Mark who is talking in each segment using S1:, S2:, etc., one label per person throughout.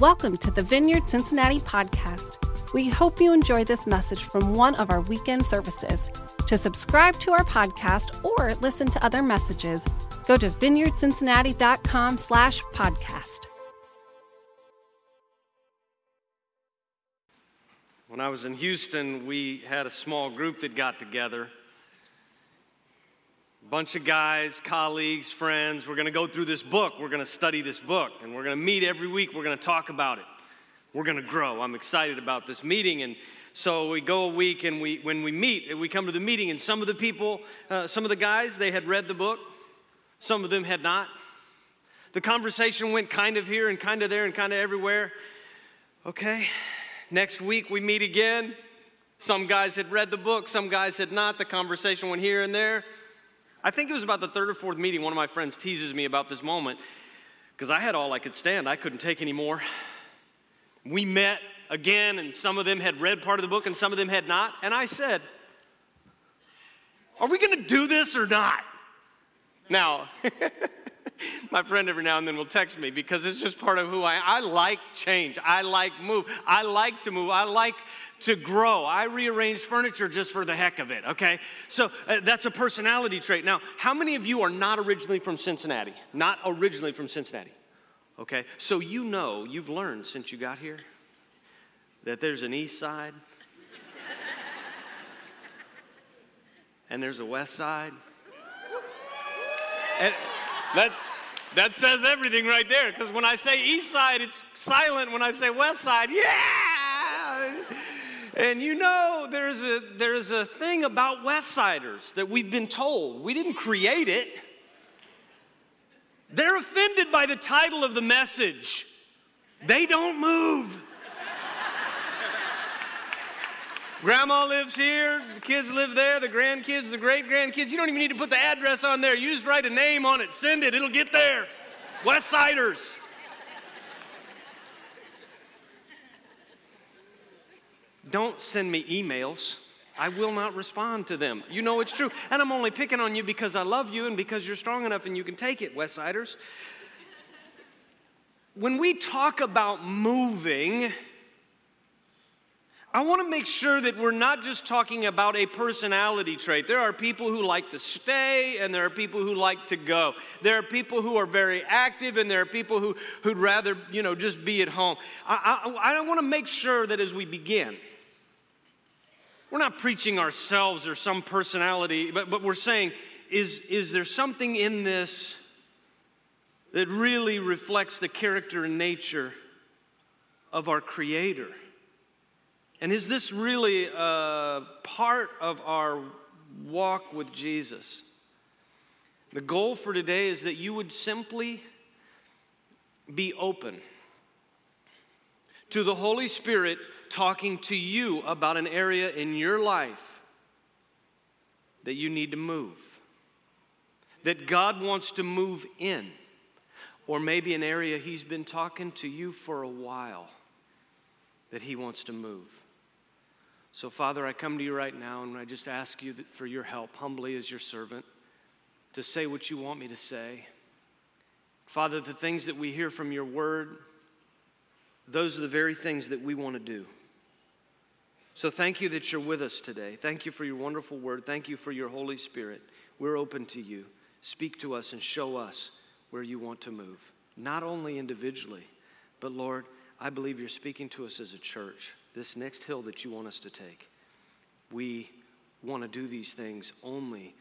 S1: Welcome to the Vineyard Cincinnati podcast. We hope you enjoy this message from one of our weekend services. To subscribe to our podcast or listen to other messages, go to vineyardcincinnati.com slash podcast.
S2: When I was in Houston, we had a small group that got together. Bunch of guys, colleagues, friends. We're going to go through this book. We're going to study this book. And we're going to meet every week. We're going to talk about it. We're going to grow. I'm excited about this meeting. And so we go a week, and we, when we meet, we come to the meeting, and some of the people, uh, some of the guys, they had read the book. Some of them had not. The conversation went kind of here and kind of there and kind of everywhere. Okay, next week we meet again. Some guys had read the book, some guys had not. The conversation went here and there. I think it was about the third or fourth meeting. One of my friends teases me about this moment because I had all I could stand. I couldn't take any more. We met again, and some of them had read part of the book and some of them had not. And I said, Are we going to do this or not? Now, my friend every now and then will text me because it's just part of who I am. I like change. I like move. I like to move. I like to grow. I rearrange furniture just for the heck of it, okay? So uh, that's a personality trait. Now, how many of you are not originally from Cincinnati? Not originally from Cincinnati, okay? So you know, you've learned since you got here that there's an east side and there's a west side. And that's, that says everything right there because when I say east side, it's silent. When I say west side, yeah! And you know, there's a, there's a thing about West Siders that we've been told. We didn't create it. They're offended by the title of the message. They don't move. Grandma lives here, the kids live there, the grandkids, the great grandkids. You don't even need to put the address on there. You just write a name on it, send it, it'll get there. West Siders. Don't send me emails. I will not respond to them. You know it's true. And I'm only picking on you because I love you and because you're strong enough and you can take it, West Siders. When we talk about moving, I want to make sure that we're not just talking about a personality trait. There are people who like to stay and there are people who like to go. There are people who are very active and there are people who, who'd rather, you know, just be at home. I, I, I want to make sure that as we begin, we're not preaching ourselves or some personality, but, but we're saying, is, is there something in this that really reflects the character and nature of our Creator? And is this really a part of our walk with Jesus? The goal for today is that you would simply be open to the Holy Spirit talking to you about an area in your life that you need to move, that God wants to move in, or maybe an area He's been talking to you for a while that He wants to move. So, Father, I come to you right now and I just ask you for your help, humbly as your servant, to say what you want me to say. Father, the things that we hear from your word, those are the very things that we want to do. So, thank you that you're with us today. Thank you for your wonderful word. Thank you for your Holy Spirit. We're open to you. Speak to us and show us where you want to move, not only individually, but Lord, I believe you're speaking to us as a church this next hill that you want us to take. We want to do these things only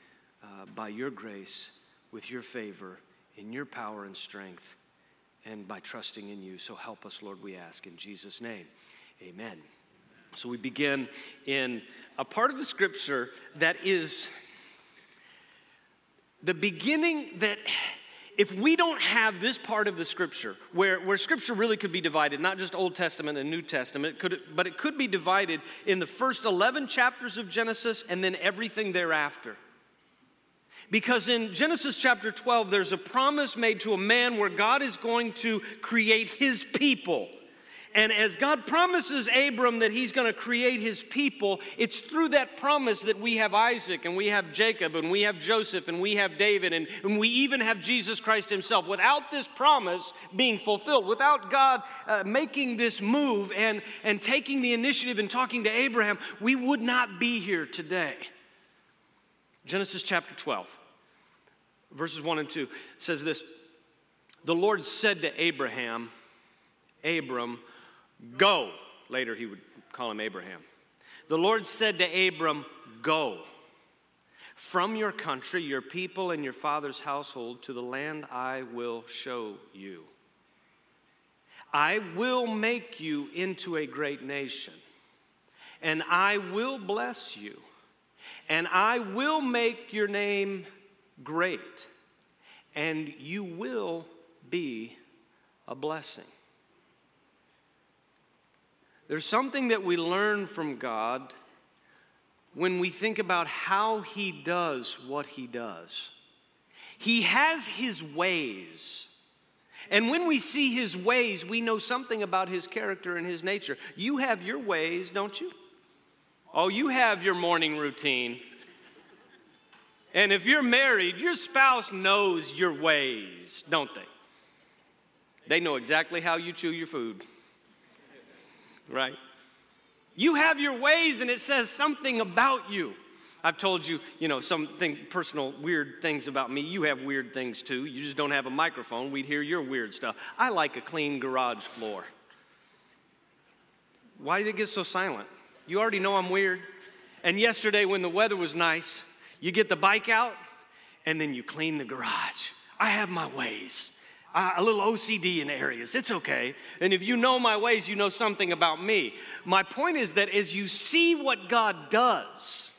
S2: uh, by your grace, with your favor, in your power and strength, and by trusting in you. So help us, Lord, we ask. In Jesus' name, amen. So we begin in a part of the scripture that is the beginning that if we don't have this part of the scripture, where, where scripture really could be divided, not just Old Testament and New Testament, could, but it could be divided in the first 11 chapters of Genesis and then everything thereafter. Because in Genesis chapter 12, there's a promise made to a man where God is going to create his people. And as God promises Abram that he's going to create his people, it's through that promise that we have Isaac and we have Jacob and we have Joseph and we have David and, and we even have Jesus Christ himself. Without this promise being fulfilled, without God uh, making this move and, and taking the initiative and talking to Abraham, we would not be here today. Genesis chapter 12, verses 1 and 2 says this The Lord said to Abraham, Abram, Go. Later, he would call him Abraham. The Lord said to Abram, Go from your country, your people, and your father's household to the land I will show you. I will make you into a great nation, and I will bless you, and I will make your name great, and you will be a blessing. There's something that we learn from God when we think about how He does what He does. He has His ways. And when we see His ways, we know something about His character and His nature. You have your ways, don't you? Oh, you have your morning routine. And if you're married, your spouse knows your ways, don't they? They know exactly how you chew your food right? You have your ways, and it says something about you. I've told you, you know, something personal, weird things about me. You have weird things too. You just don't have a microphone. We'd hear your weird stuff. I like a clean garage floor. Why did it get so silent? You already know I'm weird. And yesterday, when the weather was nice, you get the bike out and then you clean the garage. I have my ways uh, a little OCD in areas. It's okay. And if you know my ways, you know something about me. My point is that as you see what God does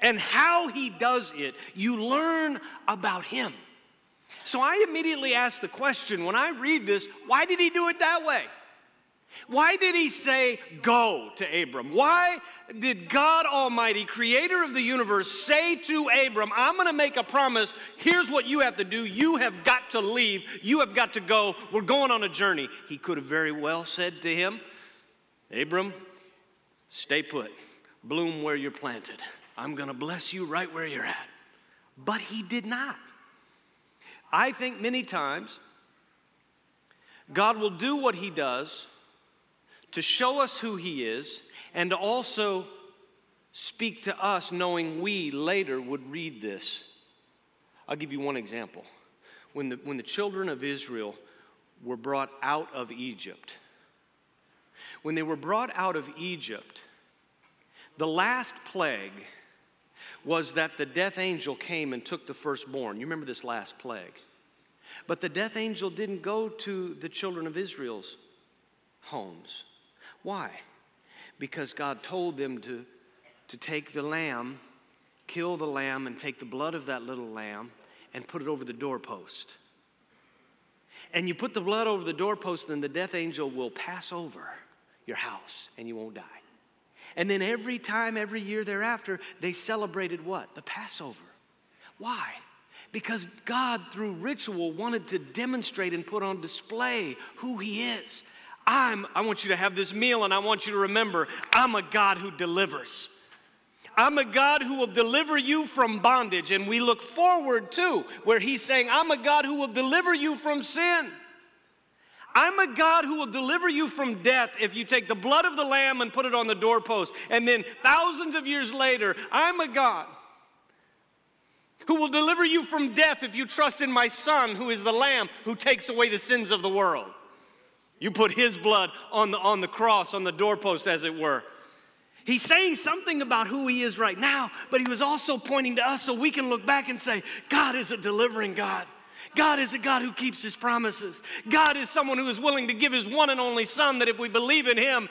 S2: and how He does it, you learn about Him. So I immediately ask the question when I read this why did He do it that way? Why did he say go to Abram? Why did God Almighty, creator of the universe, say to Abram, I'm going to make a promise. Here's what you have to do. You have got to leave. You have got to go. We're going on a journey. He could have very well said to him, Abram, stay put, bloom where you're planted. I'm going to bless you right where you're at. But he did not. I think many times God will do what he does to show us who He is and to also speak to us, knowing we later would read this. I'll give you one example. When the, when the children of Israel were brought out of Egypt, when they were brought out of Egypt, the last plague was that the death angel came and took the firstborn. You remember this last plague. But the death angel didn't go to the children of Israel's homes. Why? Because God told them to, to take the lamb, kill the lamb, and take the blood of that little lamb and put it over the doorpost. And you put the blood over the doorpost, and the death angel will pass over your house and you won't die. And then every time, every year thereafter, they celebrated what? The Passover. Why? Because God, through ritual, wanted to demonstrate and put on display who He is. I'm, I want you to have this meal and I want you to remember I'm a God who delivers. I'm a God who will deliver you from bondage. And we look forward to where He's saying, I'm a God who will deliver you from sin. I'm a God who will deliver you from death if you take the blood of the Lamb and put it on the doorpost. And then thousands of years later, I'm a God who will deliver you from death if you trust in my Son, who is the Lamb who takes away the sins of the world. You put his blood on the, on the cross, on the doorpost, as it were. He's saying something about who he is right now, but he was also pointing to us so we can look back and say, God is a delivering God. God is a God who keeps his promises. God is someone who is willing to give his one and only Son that if we believe in him,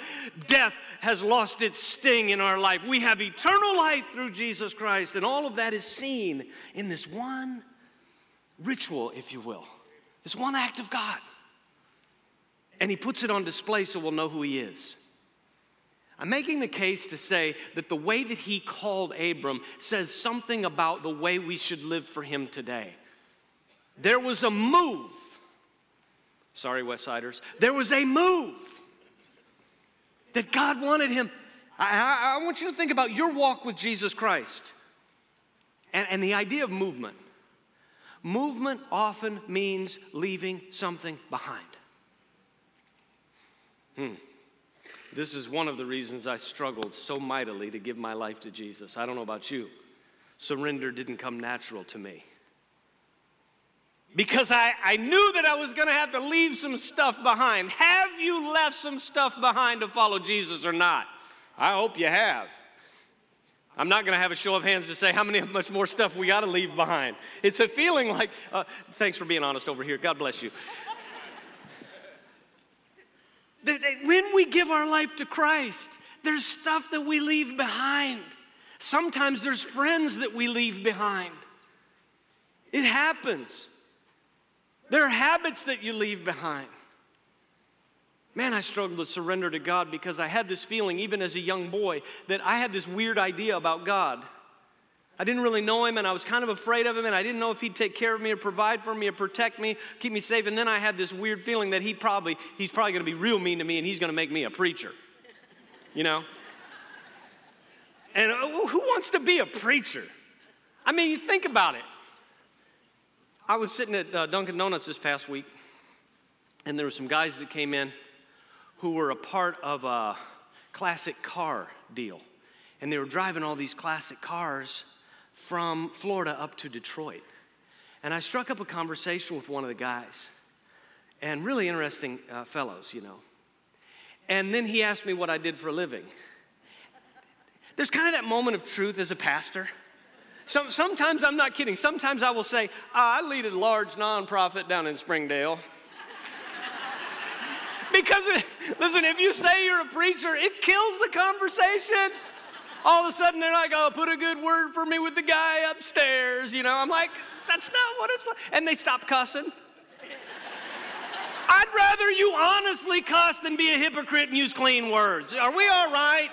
S2: death has lost its sting in our life. We have eternal life through Jesus Christ, and all of that is seen in this one ritual, if you will, this one act of God. And he puts it on display so we'll know who he is. I'm making the case to say that the way that he called Abram says something about the way we should live for him today. There was a move Sorry, West Siders. There was a move that God wanted him. I, I, I want you to think about your walk with Jesus Christ and, and the idea of movement. Movement often means leaving something behind. Hmm. This is one of the reasons I struggled so mightily to give my life to Jesus. I don't know about you. Surrender didn't come natural to me. Because I, I knew that I was going to have to leave some stuff behind. Have you left some stuff behind to follow Jesus or not? I hope you have. I'm not going to have a show of hands to say how many much more stuff we got to leave behind. It's a feeling like, uh, thanks for being honest over here. God bless you. when we give our life to Christ, there's stuff that we leave behind. Sometimes there's friends that we leave behind. It happens. There are habits that you leave behind. Man, I struggled to surrender to God because I had this feeling, even as a young boy, that I had this weird idea about God. I didn't really know him and I was kind of afraid of him and I didn't know if he'd take care of me or provide for me or protect me, keep me safe. And then I had this weird feeling that he probably, he's probably gonna be real mean to me and he's gonna make me a preacher. You know? And uh, who wants to be a preacher? I mean, you think about it. I was sitting at uh, Dunkin' Donuts this past week and there were some guys that came in who were a part of a classic car deal. And they were driving all these classic cars from Florida up to Detroit. And I struck up a conversation with one of the guys, and really interesting uh, fellows, you know. And then he asked me what I did for a living. There's kind of that moment of truth as a pastor. Some, sometimes I'm not kidding. Sometimes I will say, I lead a large nonprofit down in Springdale. Because, listen, if you say you're a preacher, it kills the conversation. All of a sudden, they're like, oh, put a good word for me with the guy upstairs. You know, I'm like, that's not what it's like. And they stop cussing. I'd rather you honestly cuss than be a hypocrite and use clean words. Are we all right?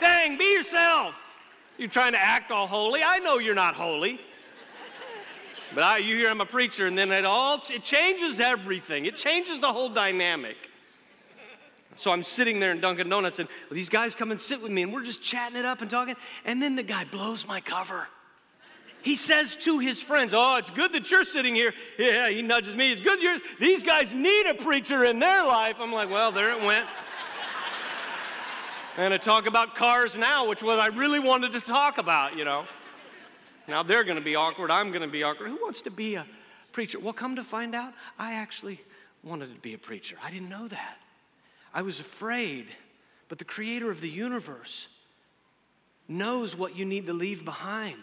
S2: Dang, be yourself. You're trying to act all holy. I know you're not holy. But I, you hear I'm a preacher, and then it all it changes everything. It changes the whole dynamic. So I'm sitting there in Dunkin' Donuts, and these guys come and sit with me, and we're just chatting it up and talking. And then the guy blows my cover. He says to his friends, Oh, it's good that you're sitting here. Yeah, he nudges me. It's good you're. These guys need a preacher in their life. I'm like, Well, there it went. and to talk about cars now, which was I really wanted to talk about, you know. Now they're going to be awkward. I'm going to be awkward. Who wants to be a preacher? Well, come to find out, I actually wanted to be a preacher. I didn't know that. I was afraid, but the creator of the universe knows what you need to leave behind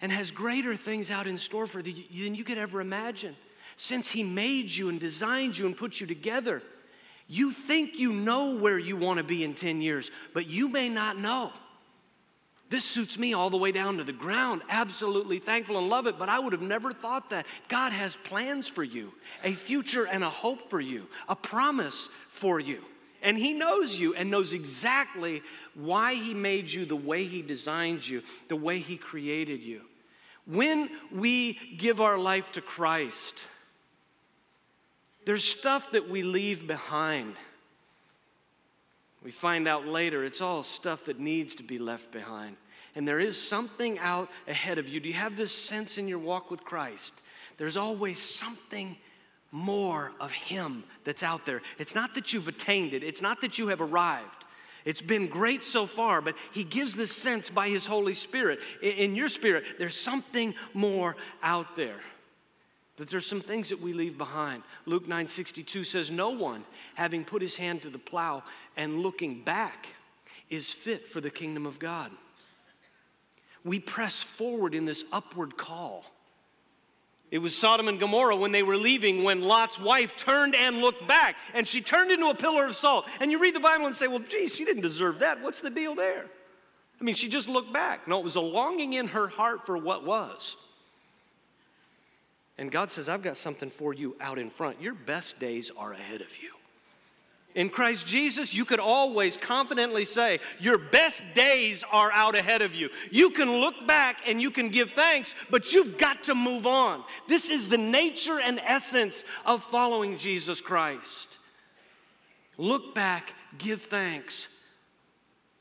S2: and has greater things out in store for you than you could ever imagine. Since he made you and designed you and put you together, you think you know where you want to be in 10 years, but you may not know. This suits me all the way down to the ground. Absolutely thankful and love it, but I would have never thought that. God has plans for you, a future and a hope for you, a promise for you. And He knows you and knows exactly why He made you the way He designed you, the way He created you. When we give our life to Christ, there's stuff that we leave behind. We find out later it's all stuff that needs to be left behind. And there is something out ahead of you. Do you have this sense in your walk with Christ? There's always something more of Him that's out there. It's not that you've attained it, it's not that you have arrived. It's been great so far, but He gives this sense by His Holy Spirit. In your spirit, there's something more out there. That there's some things that we leave behind. Luke 9:62 says, "No one, having put his hand to the plow and looking back, is fit for the kingdom of God." We press forward in this upward call. It was Sodom and Gomorrah when they were leaving, when Lot's wife turned and looked back, and she turned into a pillar of salt. And you read the Bible and say, well, geez, she didn't deserve that. What's the deal there? I mean, she just looked back. No, it was a longing in her heart for what was. And God says, I've got something for you out in front. Your best days are ahead of you. In Christ Jesus, you could always confidently say, Your best days are out ahead of you. You can look back and you can give thanks, but you've got to move on. This is the nature and essence of following Jesus Christ. Look back, give thanks,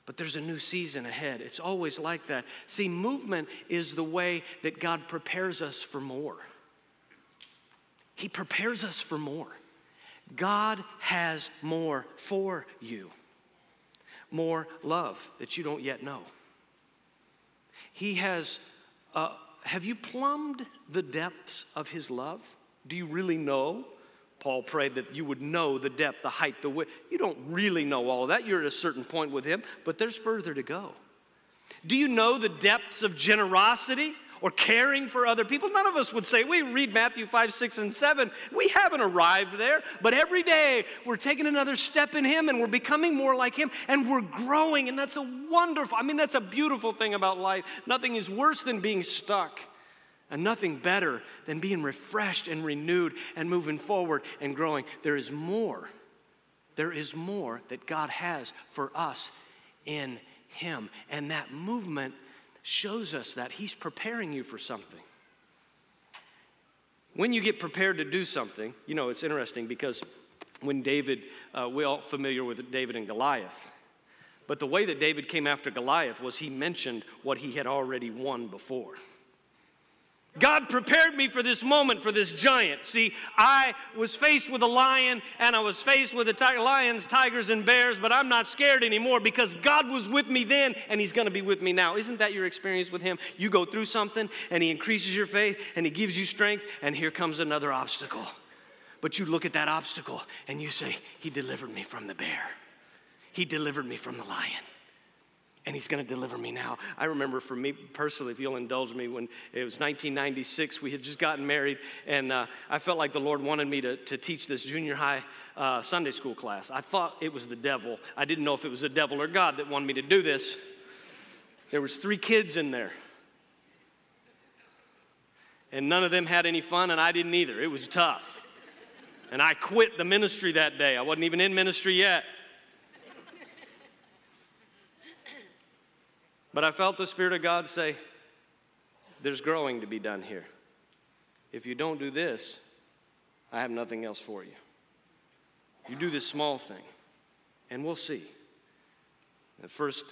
S2: but there's a new season ahead. It's always like that. See, movement is the way that God prepares us for more. He prepares us for more. God has more for you, more love that you don't yet know. He has, uh, have you plumbed the depths of His love? Do you really know? Paul prayed that you would know the depth, the height, the width. You don't really know all of that. You're at a certain point with Him, but there's further to go. Do you know the depths of generosity? Or caring for other people. None of us would say, we read Matthew 5, 6, and 7. We haven't arrived there, but every day we're taking another step in Him and we're becoming more like Him and we're growing. And that's a wonderful, I mean, that's a beautiful thing about life. Nothing is worse than being stuck. And nothing better than being refreshed and renewed and moving forward and growing. There is more. There is more that God has for us in Him. And that movement shows us that He's preparing you for something. When you get prepared to do something, you know, it's interesting because when David, uh, we're all familiar with David and Goliath. But the way that David came after Goliath was he mentioned what he had already won before. God prepared me for this moment, for this giant. See, I was faced with a lion and I was faced with the lions, tigers, and bears, but I'm not scared anymore because God was with me then and He's going to be with me now. Isn't that your experience with Him? You go through something and He increases your faith and He gives you strength, and here comes another obstacle. But you look at that obstacle and you say, He delivered me from the bear, He delivered me from the lion and he's going to deliver me now. I remember for me personally, if you'll indulge me, when it was 1996, we had just gotten married, and uh, I felt like the Lord wanted me to, to teach this junior high uh, Sunday school class. I thought it was the devil. I didn't know if it was the devil or God that wanted me to do this. There was three kids in there. And none of them had any fun, and I didn't either. It was tough. And I quit the ministry that day. I wasn't even in ministry yet. But I felt the Spirit of God say, There's growing to be done here. If you don't do this, I have nothing else for you. You do this small thing, and we'll see. The first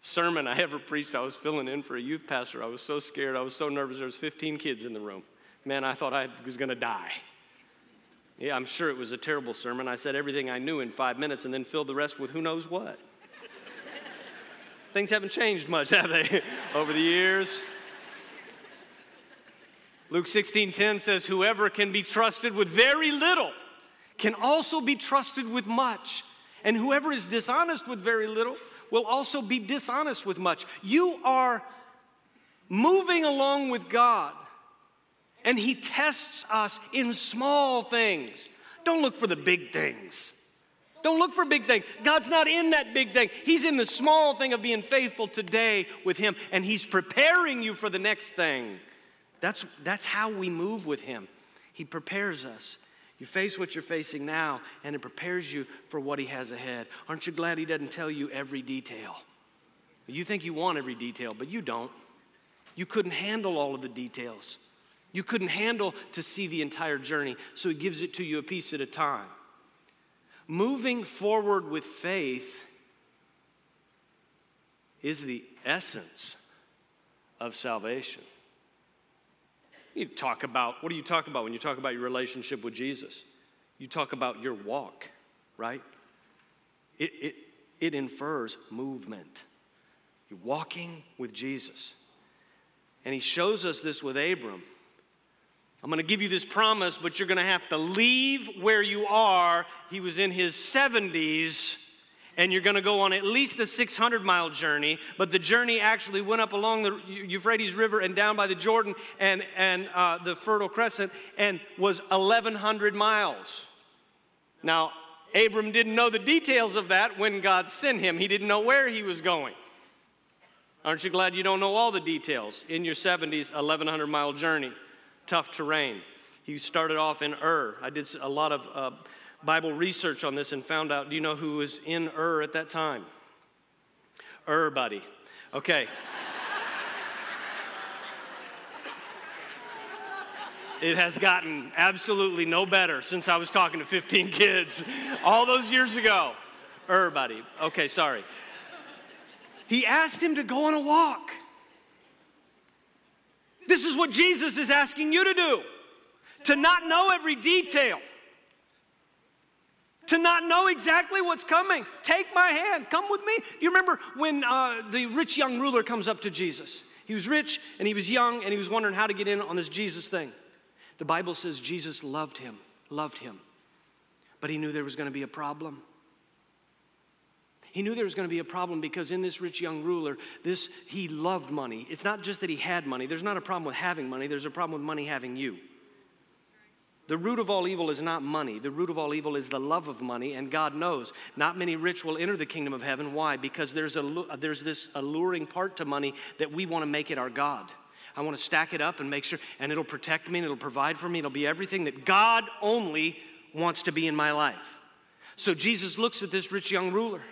S2: sermon I ever preached, I was filling in for a youth pastor. I was so scared. I was so nervous. There was 15 kids in the room. Man, I thought I was going to die. Yeah, I'm sure it was a terrible sermon. I said everything I knew in five minutes and then filled the rest with who knows what. Things haven't changed much, have they, over the years? Luke 16:10 says, Whoever can be trusted with very little can also be trusted with much. And whoever is dishonest with very little will also be dishonest with much. You are moving along with God, and He tests us in small things. Don't look for the big things. Don't look for big things. God's not in that big thing. He's in the small thing of being faithful today with Him, and He's preparing you for the next thing. That's, that's how we move with Him. He prepares us. You face what you're facing now, and it prepares you for what He has ahead. Aren't you glad He doesn't tell you every detail? You think you want every detail, but you don't. You couldn't handle all of the details. You couldn't handle to see the entire journey, so He gives it to you a piece at a time moving forward with faith is the essence of salvation. You talk about, what do you talk about when you talk about your relationship with Jesus? You talk about your walk, right? It, it, it infers movement. You're walking with Jesus. And he shows us this with Abram. I'm going to give you this promise, but you're going to have to leave where you are. He was in his 70s, and you're going to go on at least a 600 mile journey. But the journey actually went up along the Euphrates River and down by the Jordan and, and uh, the Fertile Crescent and was 1,100 miles. Now, Abram didn't know the details of that when God sent him, he didn't know where he was going. Aren't you glad you don't know all the details in your 70s, 1,100 mile journey? Tough terrain. He started off in Ur. I did a lot of uh, Bible research on this and found out do you know who was in Ur at that time? Ur, buddy. Okay. It has gotten absolutely no better since I was talking to 15 kids all those years ago. Er, buddy. Okay, sorry. He asked him to go on a walk. This is what Jesus is asking you to do to not know every detail, to not know exactly what's coming. Take my hand, come with me. You remember when uh, the rich young ruler comes up to Jesus? He was rich and he was young and he was wondering how to get in on this Jesus thing. The Bible says Jesus loved him, loved him, but he knew there was going to be a problem. He knew there was going to be a problem because in this rich young ruler, this he loved money. It's not just that he had money. There's not a problem with having money. There's a problem with money having you. The root of all evil is not money. The root of all evil is the love of money, and God knows not many rich will enter the kingdom of heaven. Why? Because there's, a, there's this alluring part to money that we want to make it our God. I want to stack it up and make sure, and it'll protect me and it'll provide for me. It'll be everything that God only wants to be in my life. So Jesus looks at this rich young ruler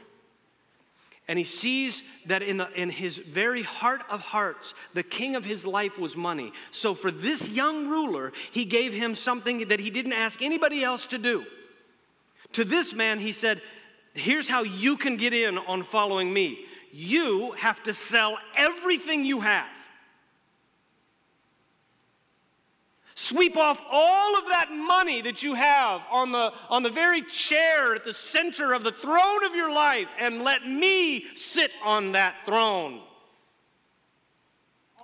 S2: and he sees that in, the, in his very heart of hearts, the king of his life was money. So for this young ruler, he gave him something that he didn't ask anybody else to do. To this man, he said, Here's how you can get in on following me. You have to sell everything you have Sweep off all of that money that you have on the, on the very chair at the center of the throne of your life and let me sit on that throne.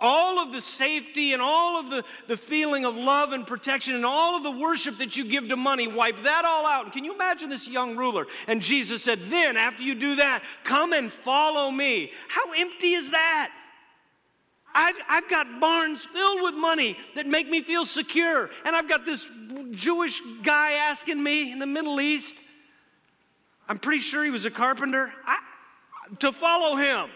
S2: All of the safety and all of the, the feeling of love and protection and all of the worship that you give to money, wipe that all out. And can you imagine this young ruler? And Jesus said, Then, after you do that, come and follow me. How empty is that? I've, I've got barns filled with money that make me feel secure. And I've got this Jewish guy asking me in the Middle East, I'm pretty sure he was a carpenter, I, to follow him.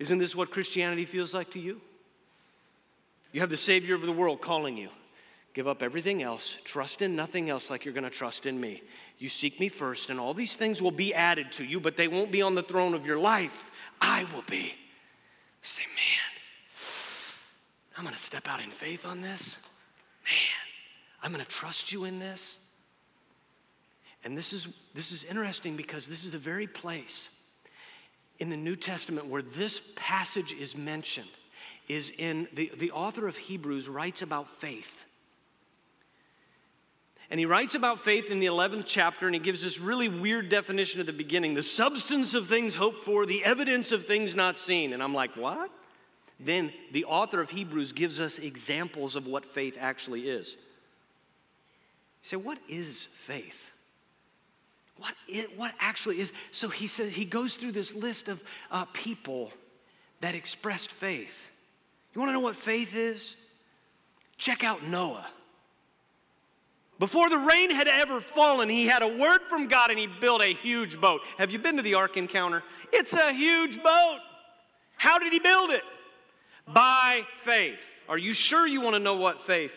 S2: Isn't this what Christianity feels like to you? You have the Savior of the world calling you. Give up everything else, trust in nothing else like you're going to trust in me. You seek me first, and all these things will be added to you, but they won't be on the throne of your life. I will be say, man, I'm going to step out in faith on this. Man, I'm going to trust you in this. And this is, this is interesting because this is the very place in the New Testament where this passage is mentioned, is in the, the author of Hebrews writes about faith. And he writes about faith in the 11th chapter, and he gives this really weird definition at the beginning the substance of things hoped for, the evidence of things not seen. And I'm like, what? Then the author of Hebrews gives us examples of what faith actually is. You say, what is faith? What, is, what actually is? So he says he goes through this list of uh, people that expressed faith. You want to know what faith is? Check out Noah. Before the rain had ever fallen, he had a word from God and he built a huge boat. Have you been to the Ark Encounter? It's a huge boat. How did he build it? By faith. Are you sure you want to know what faith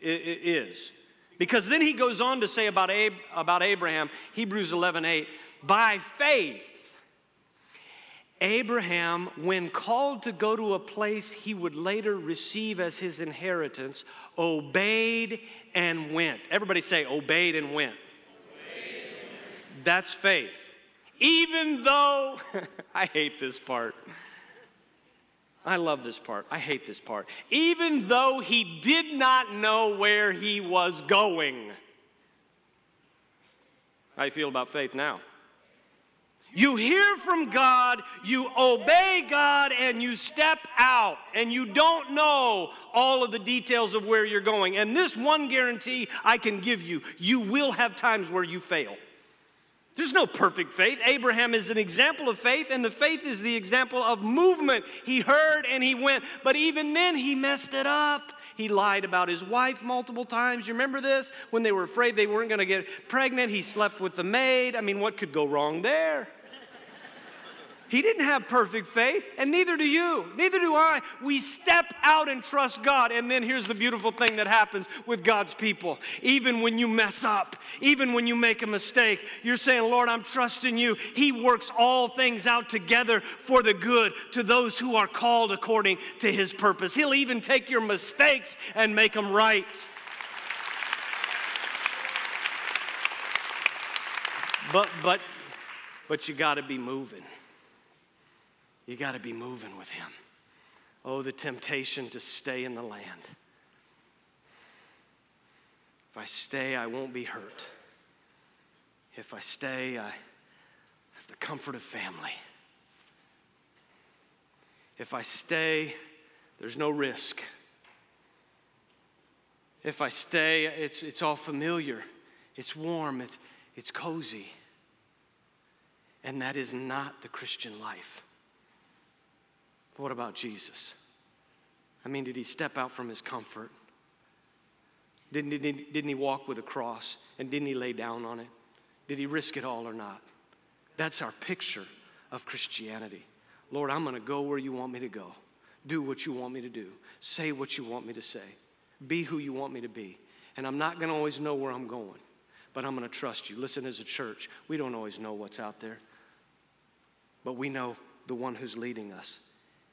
S2: is? Because then he goes on to say about, Ab- about Abraham, Hebrews 11 8, by faith Abraham, when called to go to a place he would later receive as his inheritance, obeyed and went. Everybody say, obeyed and went. Obeyed. That's faith. Even though, I hate this part. I love this part. I hate this part. Even though he did not know where he was going. How do you feel about faith now? You hear from God, you obey God, and you step out, and you don't know all of the details of where you're going. And this one guarantee I can give you you will have times where you fail. There's no perfect faith. Abraham is an example of faith, and the faith is the example of movement. He heard and he went, but even then he messed it up. He lied about his wife multiple times. You remember this? When they were afraid they weren't going to get pregnant, he slept with the maid. I mean, what could go wrong there? He didn't have perfect faith, and neither do you. Neither do I. We step out and trust God. And then here's the beautiful thing that happens with God's people. Even when you mess up, even when you make a mistake, you're saying, Lord, I'm trusting you. He works all things out together for the good to those who are called according to his purpose. He'll even take your mistakes and make them right. But, but, but you got to be moving. You got to be moving with Him. Oh, the temptation to stay in the land. If I stay, I won't be hurt. If I stay, I have the comfort of family. If I stay, there's no risk. If I stay, it's, it's all familiar, it's warm, it, it's cozy. And that is not the Christian life. What about Jesus? I mean, did he step out from his comfort? Didn't, didn't, didn't he walk with a cross? And didn't he lay down on it? Did he risk it all or not? That's our picture of Christianity. Lord, I'm going to go where you want me to go, do what you want me to do, say what you want me to say, be who you want me to be. And I'm not going to always know where I'm going, but I'm going to trust you. Listen, as a church, we don't always know what's out there, but we know the one who's leading us.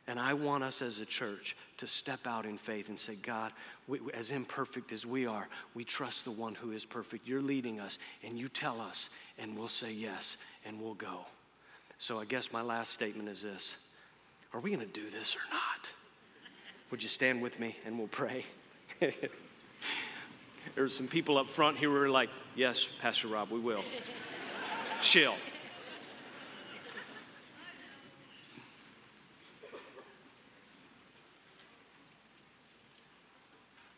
S2: And I want us as a church to step out in faith and say, God, we, as imperfect as we are, we trust the one who is perfect. You're leading us, and you tell us, and we'll say yes, and we'll go. So I guess my last statement is this Are we going to do this or not? Would you stand with me and we'll pray? there There's some people up front here who are like, Yes, Pastor Rob, we will. Chill.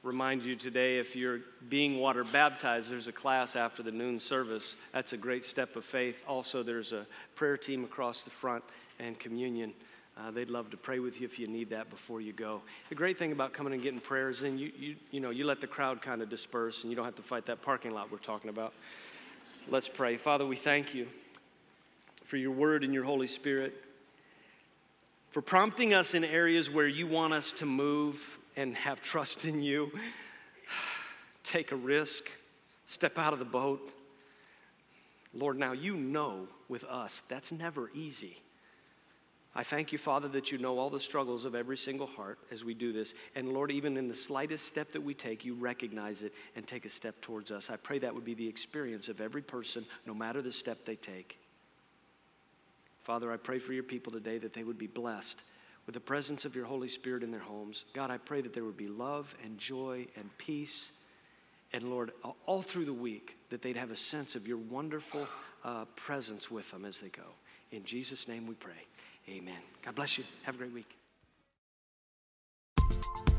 S2: Remind you today if you're being water baptized, there's a class after the noon service. That's a great step of faith. Also, there's a prayer team across the front and communion. Uh, they'd love to pray with you if you need that before you go. The great thing about coming and getting prayers, then you, you, you know, you let the crowd kind of disperse and you don't have to fight that parking lot we're talking about. Let's pray. Father, we thank you for your word and your Holy Spirit, for prompting us in areas where you want us to move and have trust in you. Take a risk, step out of the boat. Lord, now you know with us that's never easy. I thank you, Father, that you know all the struggles of every single heart as we do this. And Lord, even in the slightest step that we take, you recognize it and take a step towards us. I pray that would be the experience of every person, no matter the step they take. Father, I pray for your people today that they would be blessed with the presence of your Holy Spirit in their homes. God, I pray that there would be love and joy and peace. And Lord, all through the week, that they'd have a sense of your wonderful uh, presence with them as they go. In Jesus' name we pray. Amen. God bless you. Have a great week.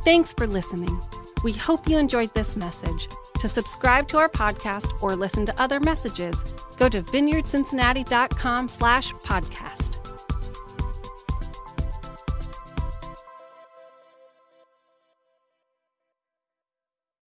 S1: Thanks for listening. We hope you enjoyed this message. To subscribe to our podcast or listen to other messages, go to vineyardcincinnati.com slash podcast.